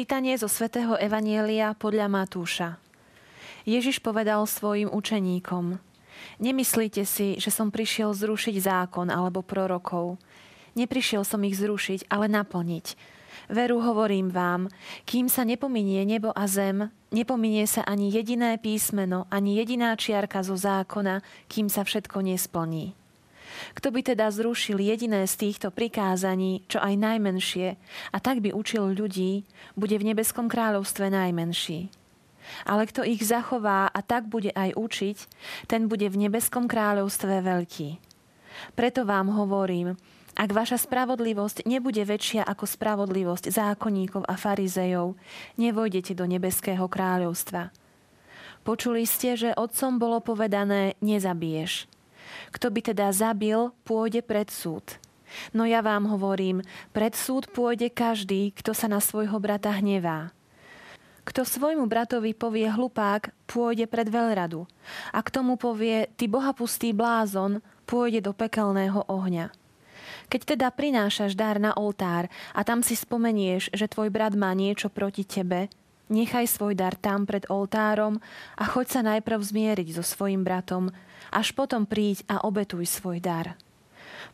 Čítanie zo svätého Evanielia podľa Matúša. Ježiš povedal svojim učeníkom, Nemyslíte si, že som prišiel zrušiť zákon alebo prorokov. Neprišiel som ich zrušiť, ale naplniť. Veru hovorím vám, kým sa nepominie nebo a zem, nepominie sa ani jediné písmeno, ani jediná čiarka zo zákona, kým sa všetko nesplní. Kto by teda zrušil jediné z týchto prikázaní, čo aj najmenšie, a tak by učil ľudí, bude v nebeskom kráľovstve najmenší. Ale kto ich zachová a tak bude aj učiť, ten bude v nebeskom kráľovstve veľký. Preto vám hovorím, ak vaša spravodlivosť nebude väčšia ako spravodlivosť zákonníkov a farizejov, nevojdete do nebeského kráľovstva. Počuli ste, že otcom bolo povedané, nezabiješ. Kto by teda zabil, pôjde pred súd. No ja vám hovorím, pred súd pôjde každý, kto sa na svojho brata hnevá. Kto svojmu bratovi povie hlupák, pôjde pred veľradu. A k tomu povie, ty bohapustý blázon, pôjde do pekelného ohňa. Keď teda prinášaš dar na oltár a tam si spomenieš, že tvoj brat má niečo proti tebe, nechaj svoj dar tam pred oltárom a choď sa najprv zmieriť so svojim bratom, až potom príď a obetuj svoj dar.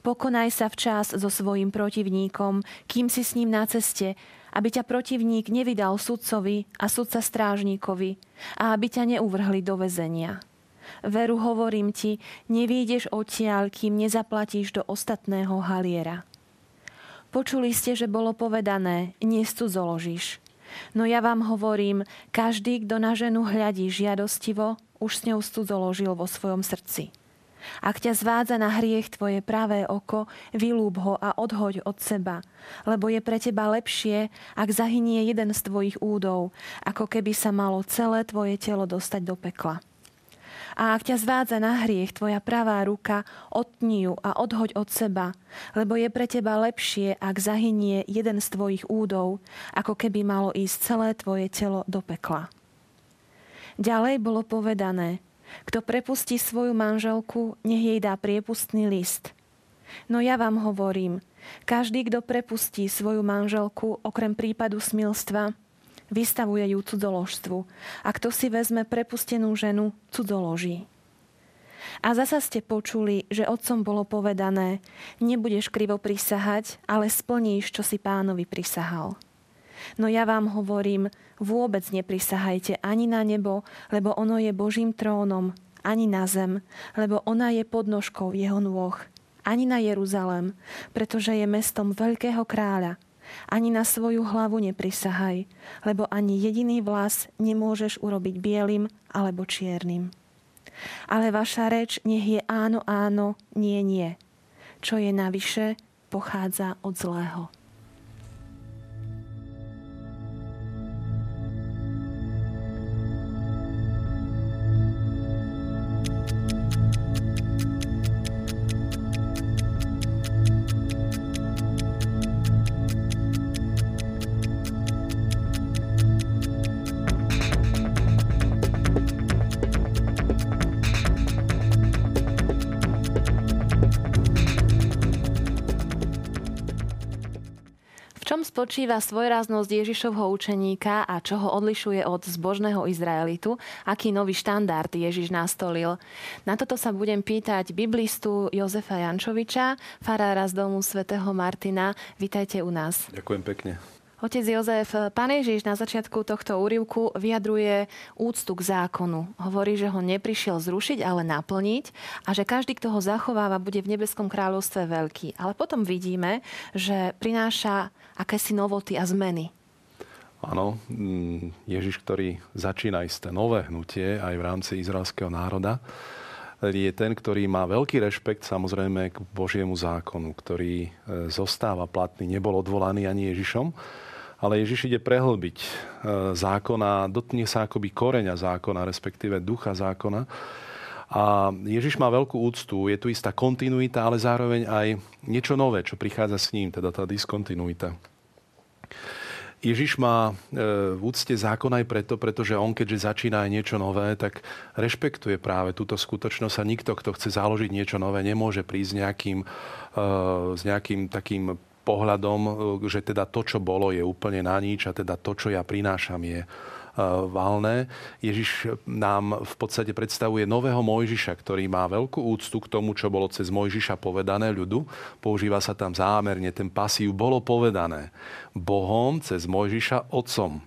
Pokonaj sa včas so svojim protivníkom, kým si s ním na ceste, aby ťa protivník nevydal sudcovi a sudca strážníkovi a aby ťa neuvrhli do väzenia. Veru hovorím ti, nevídeš odtiaľ, kým nezaplatíš do ostatného haliera. Počuli ste, že bolo povedané, zoložíš. No ja vám hovorím, každý, kto na ženu hľadí žiadostivo, už s ňou cudzoložil vo svojom srdci. Ak ťa zvádza na hriech tvoje pravé oko, vylúb ho a odhoď od seba, lebo je pre teba lepšie, ak zahynie jeden z tvojich údov, ako keby sa malo celé tvoje telo dostať do pekla. A ak ťa zvádza na hriech tvoja pravá ruka, otni ju a odhoď od seba, lebo je pre teba lepšie, ak zahynie jeden z tvojich údov, ako keby malo ísť celé tvoje telo do pekla. Ďalej bolo povedané, kto prepustí svoju manželku, nech jej dá priepustný list. No ja vám hovorím, každý, kto prepustí svoju manželku, okrem prípadu smilstva, vystavuje ju cudzoložstvu. A kto si vezme prepustenú ženu, cudzoloží. A zasa ste počuli, že otcom bolo povedané, nebudeš krivo prisahať, ale splníš, čo si pánovi prisahal. No ja vám hovorím, vôbec neprisahajte ani na nebo, lebo ono je Božím trónom, ani na zem, lebo ona je podnožkou jeho nôh, ani na Jeruzalem, pretože je mestom veľkého kráľa. Ani na svoju hlavu neprisahaj, lebo ani jediný vlas nemôžeš urobiť bielým alebo čiernym. Ale vaša reč nech je áno, áno, nie, nie. Čo je navyše, pochádza od zlého. Spočíva svojráznosť Ježišovho učeníka a čo ho odlišuje od zbožného Izraelitu, aký nový štandard Ježiš nastolil. Na toto sa budem pýtať biblistu Jozefa Jančoviča, farára z domu svätého Martina. Vítajte u nás. Ďakujem pekne. Otec Jozef, pán Ježiš na začiatku tohto úrivku vyjadruje úctu k zákonu. Hovorí, že ho neprišiel zrušiť, ale naplniť a že každý, kto ho zachováva, bude v nebeskom kráľovstve veľký. Ale potom vidíme, že prináša akési novoty a zmeny. Áno, mm, Ježiš, ktorý začína isté nové hnutie aj v rámci izraelského národa, je ten, ktorý má veľký rešpekt samozrejme k Božiemu zákonu, ktorý e, zostáva platný, nebol odvolaný ani Ježišom, ale Ježiš ide prehlbiť e, zákona, dotkne sa akoby koreňa zákona, respektíve ducha zákona. A Ježiš má veľkú úctu, je tu istá kontinuita, ale zároveň aj niečo nové, čo prichádza s ním, teda tá diskontinuita. Ježiš má e, v úcte zákon aj preto, pretože on, keďže začína aj niečo nové, tak rešpektuje práve túto skutočnosť a nikto, kto chce založiť niečo nové, nemôže prísť nejakým, s nejakým takým pohľadom, že teda to, čo bolo, je úplne na nič a teda to, čo ja prinášam, je valné. Ježiš nám v podstate predstavuje nového Mojžiša, ktorý má veľkú úctu k tomu, čo bolo cez Mojžiša povedané ľudu. Používa sa tam zámerne ten pasív. Bolo povedané Bohom cez Mojžiša otcom.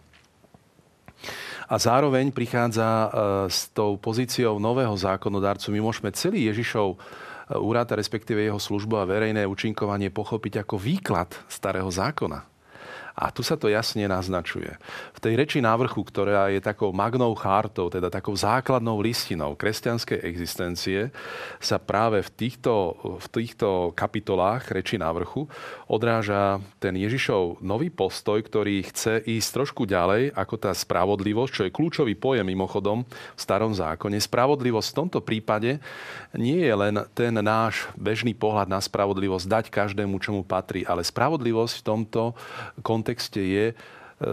A zároveň prichádza e, s tou pozíciou nového zákonodárcu. My môžeme celý Ježišov e, úrad, respektíve jeho službu a verejné účinkovanie pochopiť ako výklad starého zákona. A tu sa to jasne naznačuje. V tej reči návrhu, ktorá je takou magnou chartou, teda takou základnou listinou kresťanskej existencie, sa práve v týchto, v týchto kapitolách reči návrhu odráža ten Ježišov nový postoj, ktorý chce ísť trošku ďalej ako tá spravodlivosť, čo je kľúčový pojem mimochodom v starom zákone. Spravodlivosť v tomto prípade nie je len ten náš bežný pohľad na spravodlivosť dať každému, čomu patrí, ale spravodlivosť v tomto kontexte kontexte je, e,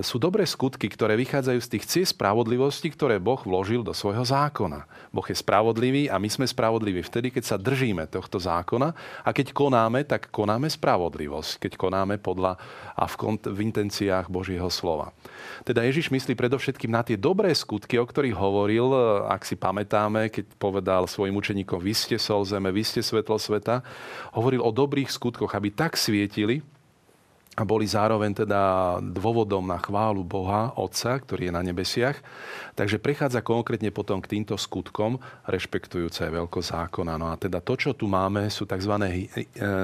sú dobré skutky, ktoré vychádzajú z tých ciest spravodlivosti, ktoré Boh vložil do svojho zákona. Boh je spravodlivý a my sme spravodliví vtedy, keď sa držíme tohto zákona a keď konáme, tak konáme spravodlivosť, keď konáme podľa a v, kont- v intenciách Božieho slova. Teda Ježiš myslí predovšetkým na tie dobré skutky, o ktorých hovoril, e, ak si pamätáme, keď povedal svojim učeníkom, vy ste sol zeme, vy ste svetlo sveta, hovoril o dobrých skutkoch, aby tak svietili, a boli zároveň teda dôvodom na chválu Boha, Otca, ktorý je na nebesiach. Takže prechádza konkrétne potom k týmto skutkom, rešpektujúce veľko zákona. No a teda to, čo tu máme, sú tzv.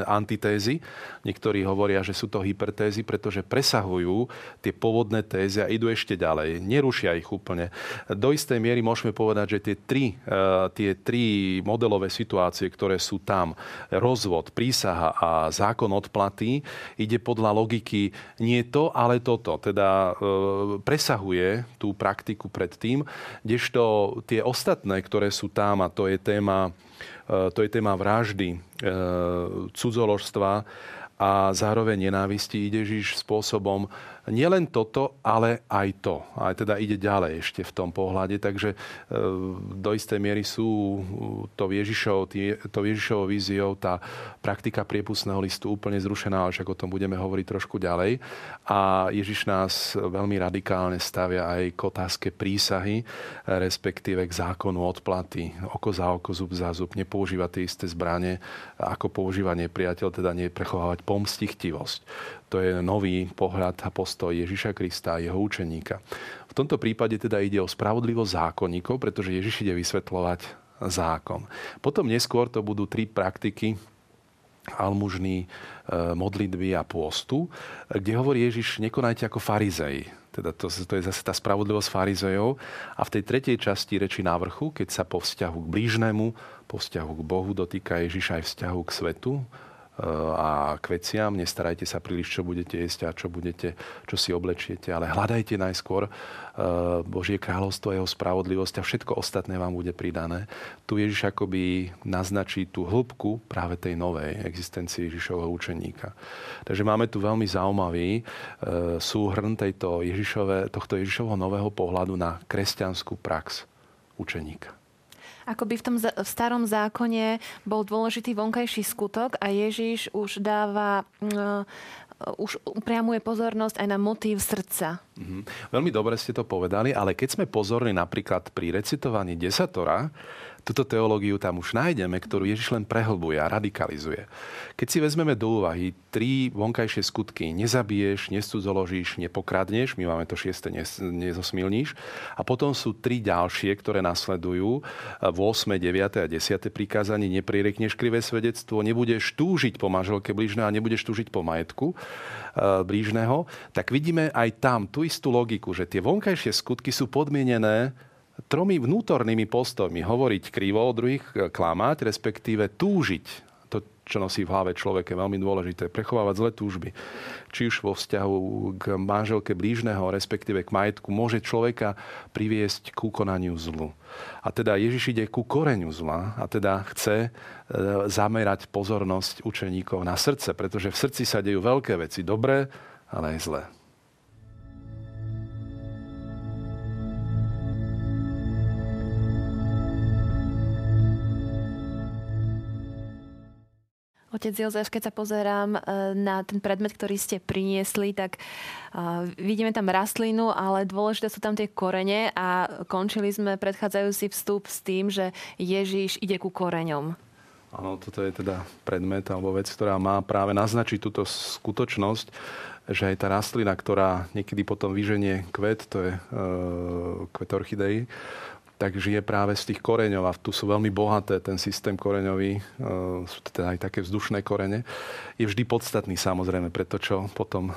antitézy. Niektorí hovoria, že sú to hypertézy, pretože presahujú tie pôvodné tézy a idú ešte ďalej. Nerušia ich úplne. Do istej miery môžeme povedať, že tie tri, e, tie tri modelové situácie, ktoré sú tam, rozvod, prísaha a zákon odplaty, ide podľa logiky nie to, ale toto. Teda e, presahuje tú praktiku predtým, kdežto tie ostatné, ktoré sú tam, a to je téma, e, to je téma vraždy, e, cudzoložstva a zároveň nenávisti, ide Ježiš spôsobom, nielen toto, ale aj to. Aj teda ide ďalej ešte v tom pohľade. Takže e, do istej miery sú to Ježišov, to Ježišovou víziou tá praktika priepustného listu úplne zrušená, ale však o tom budeme hovoriť trošku ďalej. A Ježiš nás veľmi radikálne stavia aj k otázke prísahy, respektíve k zákonu odplaty. Oko za oko, zub za zub. Nepoužívať tie isté zbranie, ako používa nepriateľ, teda neprechovávať pomstichtivosť. To je nový pohľad a postoj Ježiša Krista a jeho učeníka. V tomto prípade teda ide o spravodlivosť zákonníkov, pretože Ježiš ide vysvetľovať zákon. Potom neskôr to budú tri praktiky almužný, e, modlitby a pôstu, kde hovorí Ježiš, nekonajte ako farizej. Teda to, to je zase tá spravodlivosť farizejov. A v tej tretej časti reči návrhu, keď sa po vzťahu k blížnemu, po vzťahu k Bohu dotýka Ježiš aj vzťahu k svetu, a k veciam. Nestarajte sa príliš, čo budete jesť a čo, budete, čo si oblečiete, ale hľadajte najskôr e, Božie kráľovstvo, jeho spravodlivosť a všetko ostatné vám bude pridané. Tu Ježiš akoby naznačí tú hĺbku práve tej novej existencie Ježišovho učeníka. Takže máme tu veľmi zaujímavý e, súhrn tejto Ježišove, tohto Ježišovho nového pohľadu na kresťanskú prax učeníka. Akoby v tom v starom zákone bol dôležitý vonkajší skutok a Ježiš už dáva uh, už upriamuje pozornosť aj na motív srdca. Mm-hmm. Veľmi dobre ste to povedali, ale keď sme pozorní napríklad pri recitovaní desatora, Tuto teológiu tam už nájdeme, ktorú Ježiš len prehlbuje a radikalizuje. Keď si vezmeme do úvahy tri vonkajšie skutky, nezabiješ, nescudzoložíš, nepokradneš, my máme to šieste, nezosmilníš, a potom sú tri ďalšie, ktoré nasledujú, v 8., 9. a 10. prikázanie, neprirekneš krivé svedectvo, nebudeš túžiť po manželke blížneho a nebudeš túžiť po majetku e, blížneho, tak vidíme aj tam tú istú logiku, že tie vonkajšie skutky sú podmienené tromi vnútornými postojmi. Hovoriť krivo, o druhých e, klamať, respektíve túžiť. To, čo nosí v hlave človek, je veľmi dôležité. Prechovávať zlé túžby. Či už vo vzťahu k manželke blížneho, respektíve k majetku, môže človeka priviesť ku konaniu zlu. A teda Ježiš ide ku koreňu zla a teda chce e, zamerať pozornosť učeníkov na srdce, pretože v srdci sa dejú veľké veci, dobré, ale aj zlé. Otec Jozef, keď sa pozerám e, na ten predmet, ktorý ste priniesli, tak vidíme tam rastlinu, ale dôležité sú tam tie korene a končili sme predchádzajúci vstup s tým, že Ježiš ide ku koreňom. Áno, toto je teda predmet alebo vec, ktorá má práve naznačiť túto skutočnosť, že aj tá rastlina, ktorá niekedy potom vyženie kvet, to je e, kvet orchidei, tak žije práve z tých koreňov a tu sú veľmi bohaté, ten systém koreňový, e, sú teda aj také vzdušné korene, je vždy podstatný samozrejme pre to, čo potom e,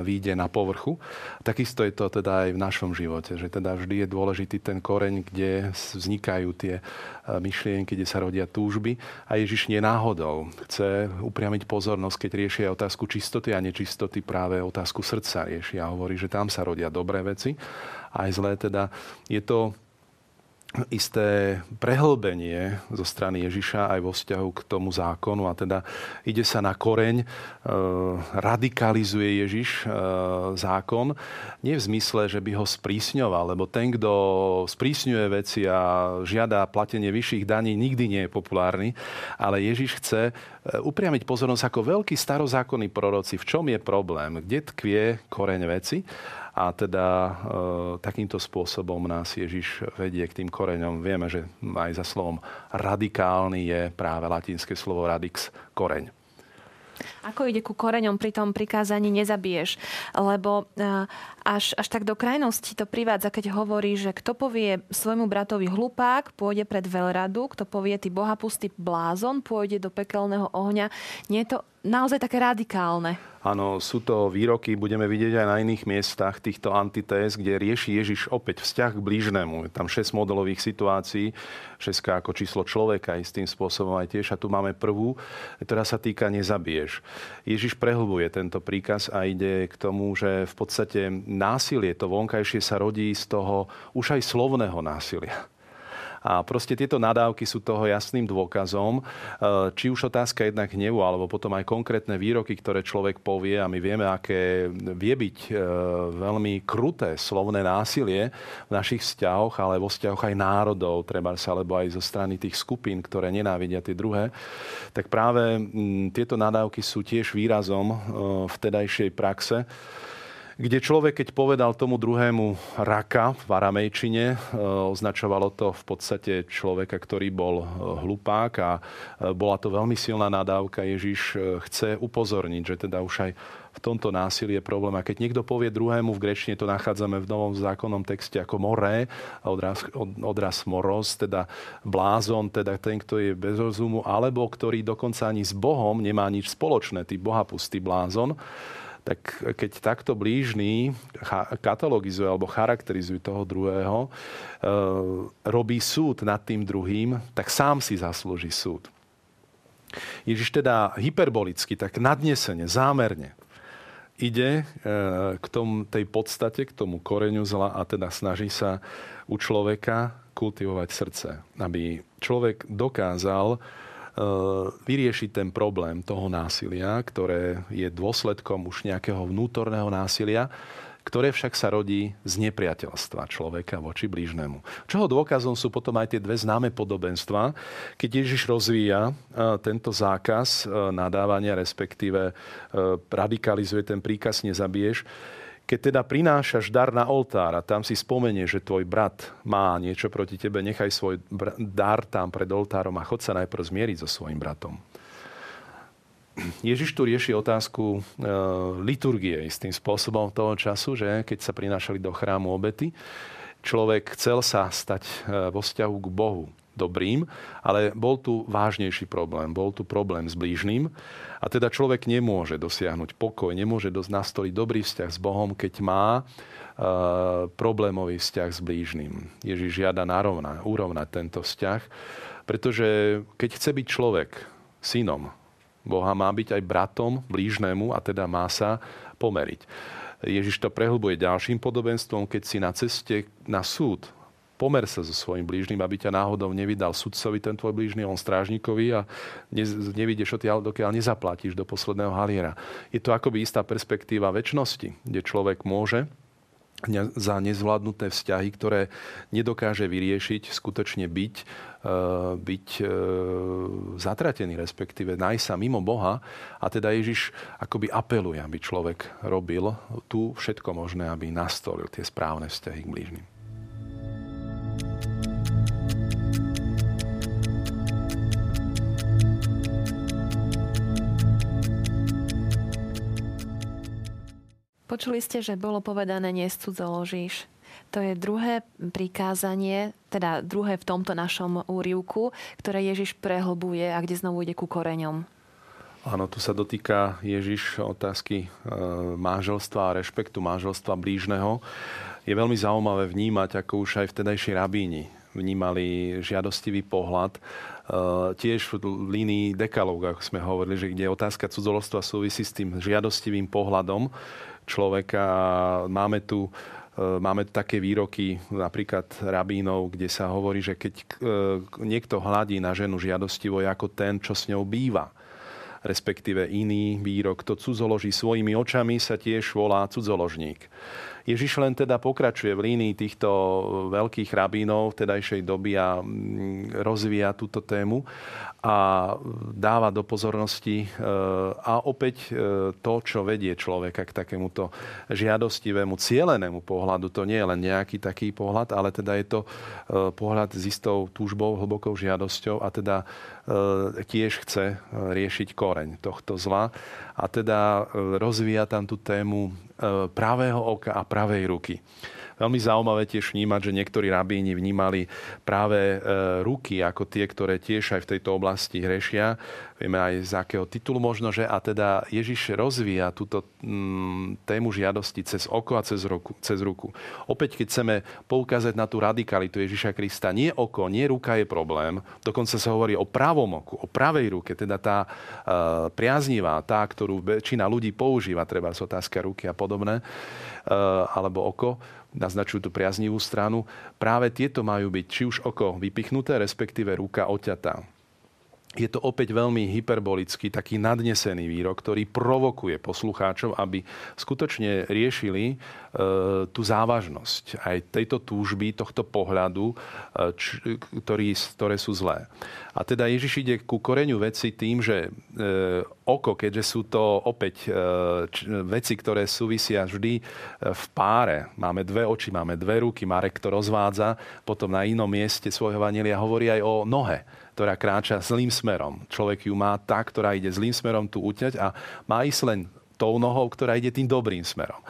vyjde na povrchu. Takisto je to teda aj v našom živote, že teda vždy je dôležitý ten koreň, kde vznikajú tie e, myšlienky, kde sa rodia túžby a Ježiš nie náhodou chce upriamiť pozornosť, keď riešia otázku čistoty a nečistoty, práve otázku srdca riešia hovorí, že tam sa rodia dobré veci aj zlé. Teda je to isté prehlbenie zo strany Ježiša aj vo vzťahu k tomu zákonu a teda ide sa na koreň, e, radikalizuje Ježiš e, zákon, nie v zmysle, že by ho sprísňoval, lebo ten, kto sprísňuje veci a žiada platenie vyšších daní, nikdy nie je populárny, ale Ježiš chce e, upriamiť pozornosť ako veľký starozákonní proroci, v čom je problém, kde tkvie koreň veci a teda e, takýmto spôsobom nás Ježiš vedie k tým koreňom. Vieme, že aj za slovom radikálny je práve latinské slovo radix, koreň. Ako ide ku koreňom pri tom prikázaní nezabiješ? Lebo e, až, až tak do krajnosti to privádza, keď hovorí, že kto povie svojmu bratovi hlupák, pôjde pred veľradu, kto povie ty bohapustý blázon, pôjde do pekelného ohňa. Nie je to naozaj také radikálne? Áno, sú to výroky, budeme vidieť aj na iných miestach týchto antitéz, kde rieši Ježiš opäť vzťah k blížnemu. Je tam 6 modelových situácií, 6 ako číslo človeka istým spôsobom aj tiež. A tu máme prvú, ktorá sa týka nezabiješ. Ježiš prehlbuje tento príkaz a ide k tomu, že v podstate násilie, to vonkajšie sa rodí z toho už aj slovného násilia. A proste tieto nadávky sú toho jasným dôkazom. E, či už otázka jednak hnevu, alebo potom aj konkrétne výroky, ktoré človek povie a my vieme, aké vie byť e, veľmi kruté slovné násilie v našich vzťahoch, ale vo vzťahoch aj národov, treba sa, alebo aj zo strany tých skupín, ktoré nenávidia tie druhé, tak práve tieto nadávky sú tiež výrazom e, vtedajšej praxe kde človek, keď povedal tomu druhému raka v aramejčine, e, označovalo to v podstate človeka, ktorý bol e, hlupák a e, bola to veľmi silná nadávka. Ježiš chce upozorniť, že teda už aj v tomto násilí je problém. A keď niekto povie druhému, v grečne to nachádzame v novom zákonnom texte ako moré, odraz, odraz moros, teda blázon, teda ten, kto je bez rozumu, alebo ktorý dokonca ani s Bohom nemá nič spoločné, tý bohapustý blázon, tak keď takto blížny katalogizuje alebo charakterizuje toho druhého, e, robí súd nad tým druhým, tak sám si zaslúži súd. Ježiš teda hyperbolicky, tak nadnesene, zámerne ide e, k tomu, tej podstate, k tomu koreňu zla a teda snaží sa u človeka kultivovať srdce. Aby človek dokázal E, vyriešiť ten problém toho násilia, ktoré je dôsledkom už nejakého vnútorného násilia, ktoré však sa rodí z nepriateľstva človeka voči blížnemu. Čoho dôkazom sú potom aj tie dve známe podobenstva, keď Ježiš rozvíja e, tento zákaz e, nadávania, respektíve radikalizuje ten príkaz nezabiješ, keď teda prinášaš dar na oltár a tam si spomenie, že tvoj brat má niečo proti tebe, nechaj svoj dar tam pred oltárom a chod sa najprv zmieriť so svojim bratom. Ježiš tu rieši otázku e, liturgie istým spôsobom toho času, že keď sa prinášali do chrámu obety, človek chcel sa stať e, vo vzťahu k Bohu dobrým, ale bol tu vážnejší problém. Bol tu problém s blížnym a teda človek nemôže dosiahnuť pokoj, nemôže dosť nastoliť dobrý vzťah s Bohom, keď má e, problémový vzťah s blížnym. Ježiš žiada narovna, urovnať tento vzťah, pretože keď chce byť človek synom Boha, má byť aj bratom blížnemu a teda má sa pomeriť. Ježiš to prehlbuje ďalším podobenstvom, keď si na ceste na súd pomer sa so svojim blížnym, aby ťa náhodou nevydal sudcovi ten tvoj blížny, on strážnikovi a ne, odtiaľ, dokiaľ nezaplatíš do posledného haliera. Je to akoby istá perspektíva väčšnosti, kde človek môže za nezvládnuté vzťahy, ktoré nedokáže vyriešiť, skutočne byť, e, byť e, zatratený, respektíve nájsť sa mimo Boha. A teda Ježiš akoby apeluje, aby človek robil tu všetko možné, aby nastolil tie správne vzťahy k blížnym. Počuli ste, že bolo povedané nescudzoložíš. To je druhé prikázanie, teda druhé v tomto našom úrivku, ktoré Ježiš prehlbuje a kde znovu ide ku koreňom. Áno, tu sa dotýka Ježiš otázky e, manželstva a rešpektu manželstva blížneho. Je veľmi zaujímavé vnímať, ako už aj vtedajší rabíni vnímali žiadostivý pohľad. E, tiež v línii dekalóga, ako sme hovorili, že kde otázka cudzolostva súvisí s tým žiadostivým pohľadom, človeka. Máme tu e, Máme také výroky napríklad rabínov, kde sa hovorí, že keď e, niekto hladí na ženu žiadostivo ako ten, čo s ňou býva, respektíve iný výrok, to cudzoloží svojimi očami sa tiež volá cudzoložník. Ježiš len teda pokračuje v línii týchto veľkých rabínov vtedajšej doby a mm, rozvíja túto tému a dáva do pozornosti e, a opäť to, čo vedie človeka k takémuto žiadostivému, cielenému pohľadu. To nie je len nejaký taký pohľad, ale teda je to pohľad s istou túžbou, hlbokou žiadosťou a teda tiež chce riešiť koreň tohto zla. A teda rozvíja tam tú tému pravého oka a pravej ruky veľmi zaujímavé tiež vnímať, že niektorí rabíni vnímali práve e, ruky ako tie, ktoré tiež aj v tejto oblasti hrešia. Vieme aj z akého titulu možno, že a teda Ježiš rozvíja túto mm, tému žiadosti cez oko a cez ruku, cez ruku. Opäť, keď chceme poukázať na tú radikalitu Ježiša Krista, nie oko, nie ruka je problém, dokonca sa hovorí o pravom oku, o pravej ruke, teda tá e, priaznivá, tá, ktorú väčšina ľudí používa, treba z otázka ruky a podobné, e, alebo oko, naznačujú tú priaznivú stranu. Práve tieto majú byť či už oko vypichnuté, respektíve ruka oťatá je to opäť veľmi hyperbolický, taký nadnesený výrok, ktorý provokuje poslucháčov, aby skutočne riešili e, tú závažnosť aj tejto túžby, tohto pohľadu, e, č, ktorý, ktoré sú zlé. A teda Ježiš ide ku koreňu veci tým, že e, oko, keďže sú to opäť e, č, veci, ktoré súvisia vždy e, v páre. Máme dve oči, máme dve ruky, Marek to rozvádza, potom na inom mieste svojho vanelia hovorí aj o nohe ktorá kráča zlým smerom. Človek ju má tak, ktorá ide zlým smerom tu uťať a má ísť len tou nohou, ktorá ide tým dobrým smerom.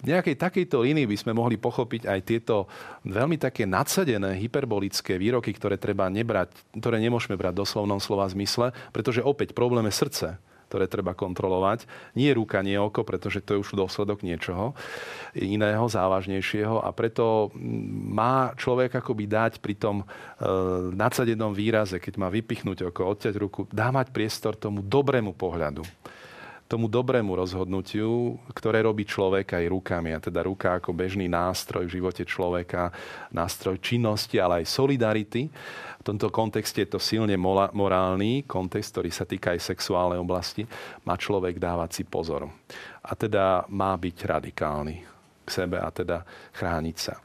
V nejakej takejto línii by sme mohli pochopiť aj tieto veľmi také nadsadené hyperbolické výroky, ktoré treba nebrať, ktoré nemôžeme brať doslovnom slova zmysle, pretože opäť problém je srdce ktoré treba kontrolovať. Nie ruka, nie oko, pretože to je už dôsledok niečoho iného, závažnejšieho a preto má človek akoby dať pri tom e, nadsadenom výraze, keď má vypichnúť oko, odťať ruku, dá mať priestor tomu dobrému pohľadu tomu dobrému rozhodnutiu, ktoré robí človek aj rukami. A teda ruka ako bežný nástroj v živote človeka, nástroj činnosti, ale aj solidarity tomto kontexte je to silne morálny kontext, ktorý sa týka aj sexuálnej oblasti. Má človek dávať si pozor. A teda má byť radikálny k sebe a teda chrániť sa.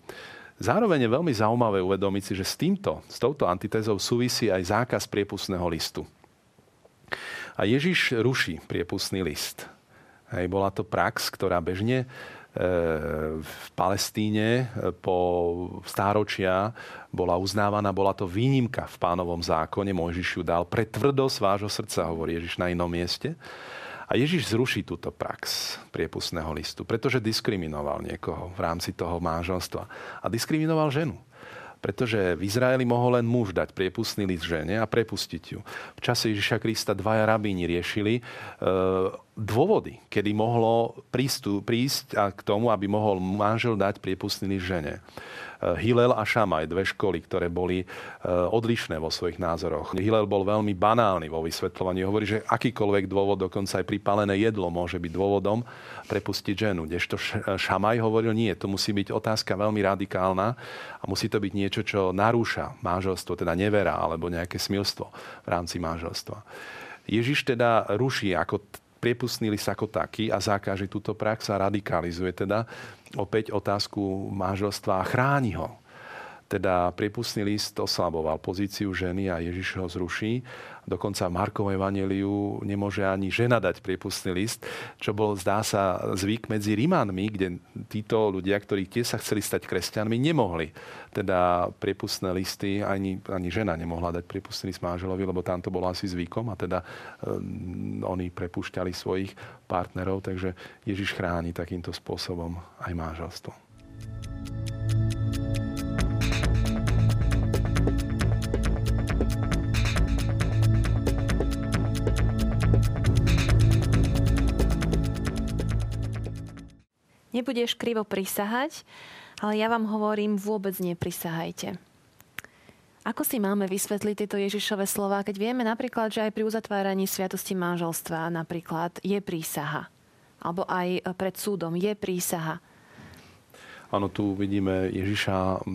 Zároveň je veľmi zaujímavé uvedomiť si, že s týmto, s touto antitézou súvisí aj zákaz priepustného listu. A Ježiš ruší priepustný list. Hej, bola to prax, ktorá bežne v Palestíne e, po stáročia bola uznávaná, bola to výnimka v pánovom zákone, Mojžiš ju dal pre tvrdosť vášho srdca, hovorí Ježiš na inom mieste. A Ježiš zruší túto prax priepustného listu, pretože diskriminoval niekoho v rámci toho manželstva. A diskriminoval ženu pretože v Izraeli mohol len muž dať priepustný list žene a prepustiť ju. V čase Ježiša Krista dvaja rabíni riešili e, dôvody, kedy mohlo prístup, prísť a k tomu, aby mohol manžel dať priepustný žene. Hillel a Šamaj, dve školy, ktoré boli e, odlišné vo svojich názoroch. Hillel bol veľmi banálny vo vysvetľovaní. Hovorí, že akýkoľvek dôvod, dokonca aj pripálené jedlo môže byť dôvodom prepustiť ženu. Kdežto Šamaj hovoril, nie, to musí byť otázka veľmi radikálna a musí to byť niečo, čo narúša manželstvo, teda nevera alebo nejaké smilstvo v rámci manželstva. Ježiš teda ruší ako priepustný list ako taký a zakáže túto prax a radikalizuje teda opäť otázku manželstva. A chráni ho teda priepustný list oslaboval pozíciu ženy a Ježiš ho zruší. Dokonca v Markovom evaneliu nemôže ani žena dať priepustný list, čo bol, zdá sa, zvyk medzi Rímanmi, kde títo ľudia, ktorí tiež sa chceli stať kresťanmi, nemohli. Teda priepustné listy, ani, ani žena nemohla dať priepustný list manželovi, lebo tam to bolo asi zvykom a teda um, oni prepúšťali svojich partnerov, takže Ježiš chráni takýmto spôsobom aj manželstvo. Nebudeš krivo prisahať, ale ja vám hovorím, vôbec neprisahajte. Ako si máme vysvetliť tieto Ježišové slova, keď vieme napríklad, že aj pri uzatváraní sviatosti manželstva napríklad je prísaha. Alebo aj pred súdom je prísaha. Áno, tu vidíme Ježiša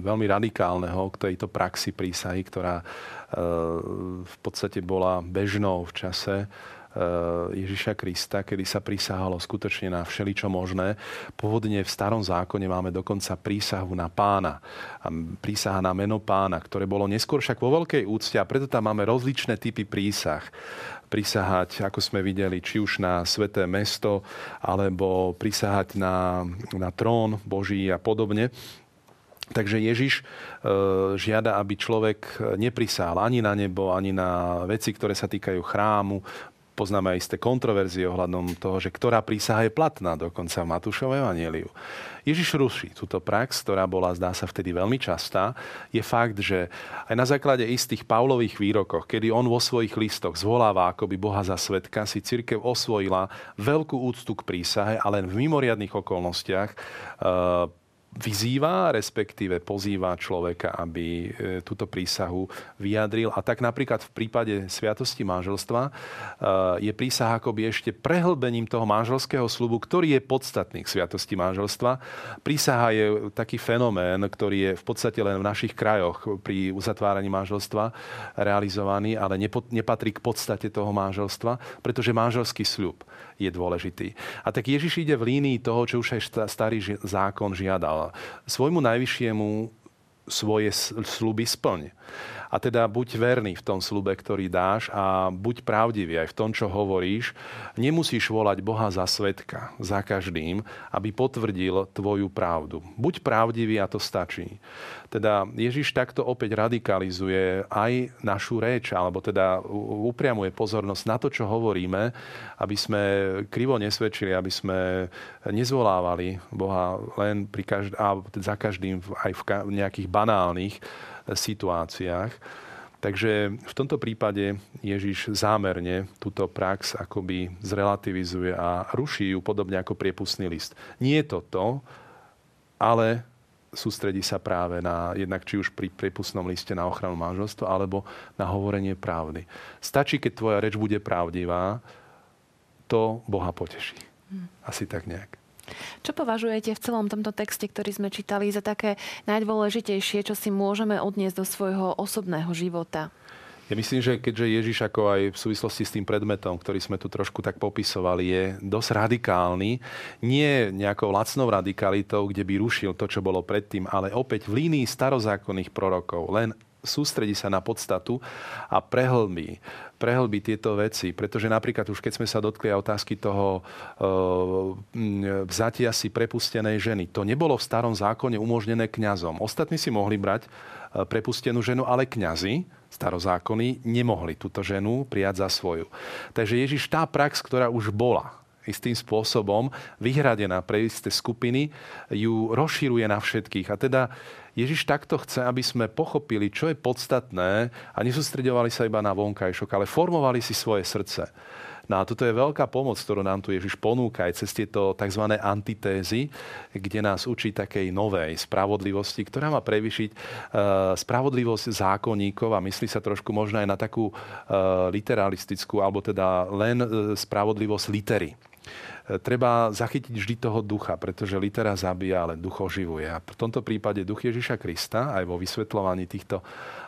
veľmi radikálneho k tejto praxi prísahy, ktorá e, v podstate bola bežnou v čase Ježiša Krista, kedy sa prisahalo skutočne na všeličo možné. Pôvodne v starom zákone máme dokonca prísahu na pána. Prísaha na meno pána, ktoré bolo neskôr však vo veľkej úcte a preto tam máme rozličné typy prísah prisahať, ako sme videli, či už na sveté mesto, alebo prisahať na, na trón Boží a podobne. Takže Ježiš e, žiada, aby človek neprisahal ani na nebo, ani na veci, ktoré sa týkajú chrámu, poznáme aj isté kontroverzie ohľadom toho, že ktorá prísaha je platná dokonca v Matúšovom evanieliu. Ježiš ruší túto prax, ktorá bola, zdá sa, vtedy veľmi častá. Je fakt, že aj na základe istých Pavlových výrokoch, kedy on vo svojich listoch zvoláva akoby Boha za svetka, si církev osvojila veľkú úctu k prísahe a len v mimoriadných okolnostiach e, vyzýva, respektíve pozýva človeka, aby e, túto prísahu vyjadril. A tak napríklad v prípade sviatosti manželstva e, je prísaha akoby ešte prehlbením toho manželského slubu, ktorý je podstatný k sviatosti manželstva. Prísaha je taký fenomén, ktorý je v podstate len v našich krajoch pri uzatváraní manželstva realizovaný, ale nepatrí k podstate toho manželstva, pretože manželský sľub je dôležitý. A tak Ježiš ide v línii toho, čo už aj starý zákon žiadal. Svojmu najvyššiemu svoje sluby splň. A teda buď verný v tom slube, ktorý dáš a buď pravdivý aj v tom, čo hovoríš. Nemusíš volať Boha za svetka, za každým, aby potvrdil tvoju pravdu. Buď pravdivý a to stačí. Teda Ježiš takto opäť radikalizuje aj našu reč, alebo teda upriamuje pozornosť na to, čo hovoríme, aby sme krivo nesvedčili, aby sme nezvolávali Boha len pri každ- a za každým aj v nejakých banálnych situáciách. Takže v tomto prípade Ježiš zámerne túto prax akoby zrelativizuje a ruší ju podobne ako priepustný list. Nie je to to, ale sústredí sa práve na, jednak či už pri priepustnom liste na ochranu manželstva, alebo na hovorenie pravdy. Stačí, keď tvoja reč bude pravdivá, to Boha poteší. Hm. Asi tak nejak. Čo považujete v celom tomto texte, ktorý sme čítali, za také najdôležitejšie, čo si môžeme odniesť do svojho osobného života? Ja myslím, že keďže Ježiš ako aj v súvislosti s tým predmetom, ktorý sme tu trošku tak popisovali, je dosť radikálny, nie nejakou lacnou radikalitou, kde by rušil to, čo bolo predtým, ale opäť v línii starozákonných prorokov, len sústredí sa na podstatu a prehlbí, prehlbí tieto veci. Pretože napríklad už keď sme sa dotkli otázky toho uh, vzatia si prepustenej ženy, to nebolo v starom zákone umožnené kňazom. Ostatní si mohli brať uh, prepustenú ženu, ale kňazi starozákony nemohli túto ženu prijať za svoju. Takže Ježiš tá prax, ktorá už bola istým spôsobom vyhradená pre isté skupiny, ju rozširuje na všetkých. A teda Ježiš takto chce, aby sme pochopili, čo je podstatné a nesústredovali sa iba na vonkajšok, ale formovali si svoje srdce. No a toto je veľká pomoc, ktorú nám tu Ježiš ponúka aj cez tieto tzv. antitézy, kde nás učí takej novej spravodlivosti, ktorá má prevyšiť uh, spravodlivosť zákonníkov a myslí sa trošku možno aj na takú uh, literalistickú, alebo teda len uh, spravodlivosť litery treba zachytiť vždy toho ducha, pretože litera zabíja, ale duch oživuje. A v tomto prípade duch Ježiša Krista aj vo vysvetľovaní týchto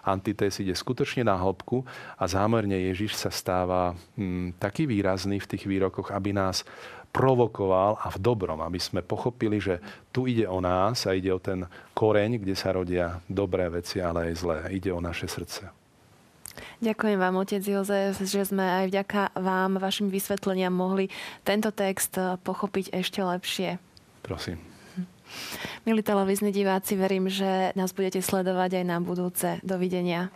antitéz ide skutočne na hĺbku a zámerne Ježiš sa stáva hm, taký výrazný v tých výrokoch, aby nás provokoval a v dobrom, aby sme pochopili, že tu ide o nás a ide o ten koreň, kde sa rodia dobré veci, ale aj zlé. Ide o naše srdce. Ďakujem vám, otec Jozef, že sme aj vďaka vám, vašim vysvetleniam mohli tento text eh, pochopiť ešte lepšie. Prosím. Milí televízni diváci, verím, že nás budete sledovať aj na budúce. Dovidenia.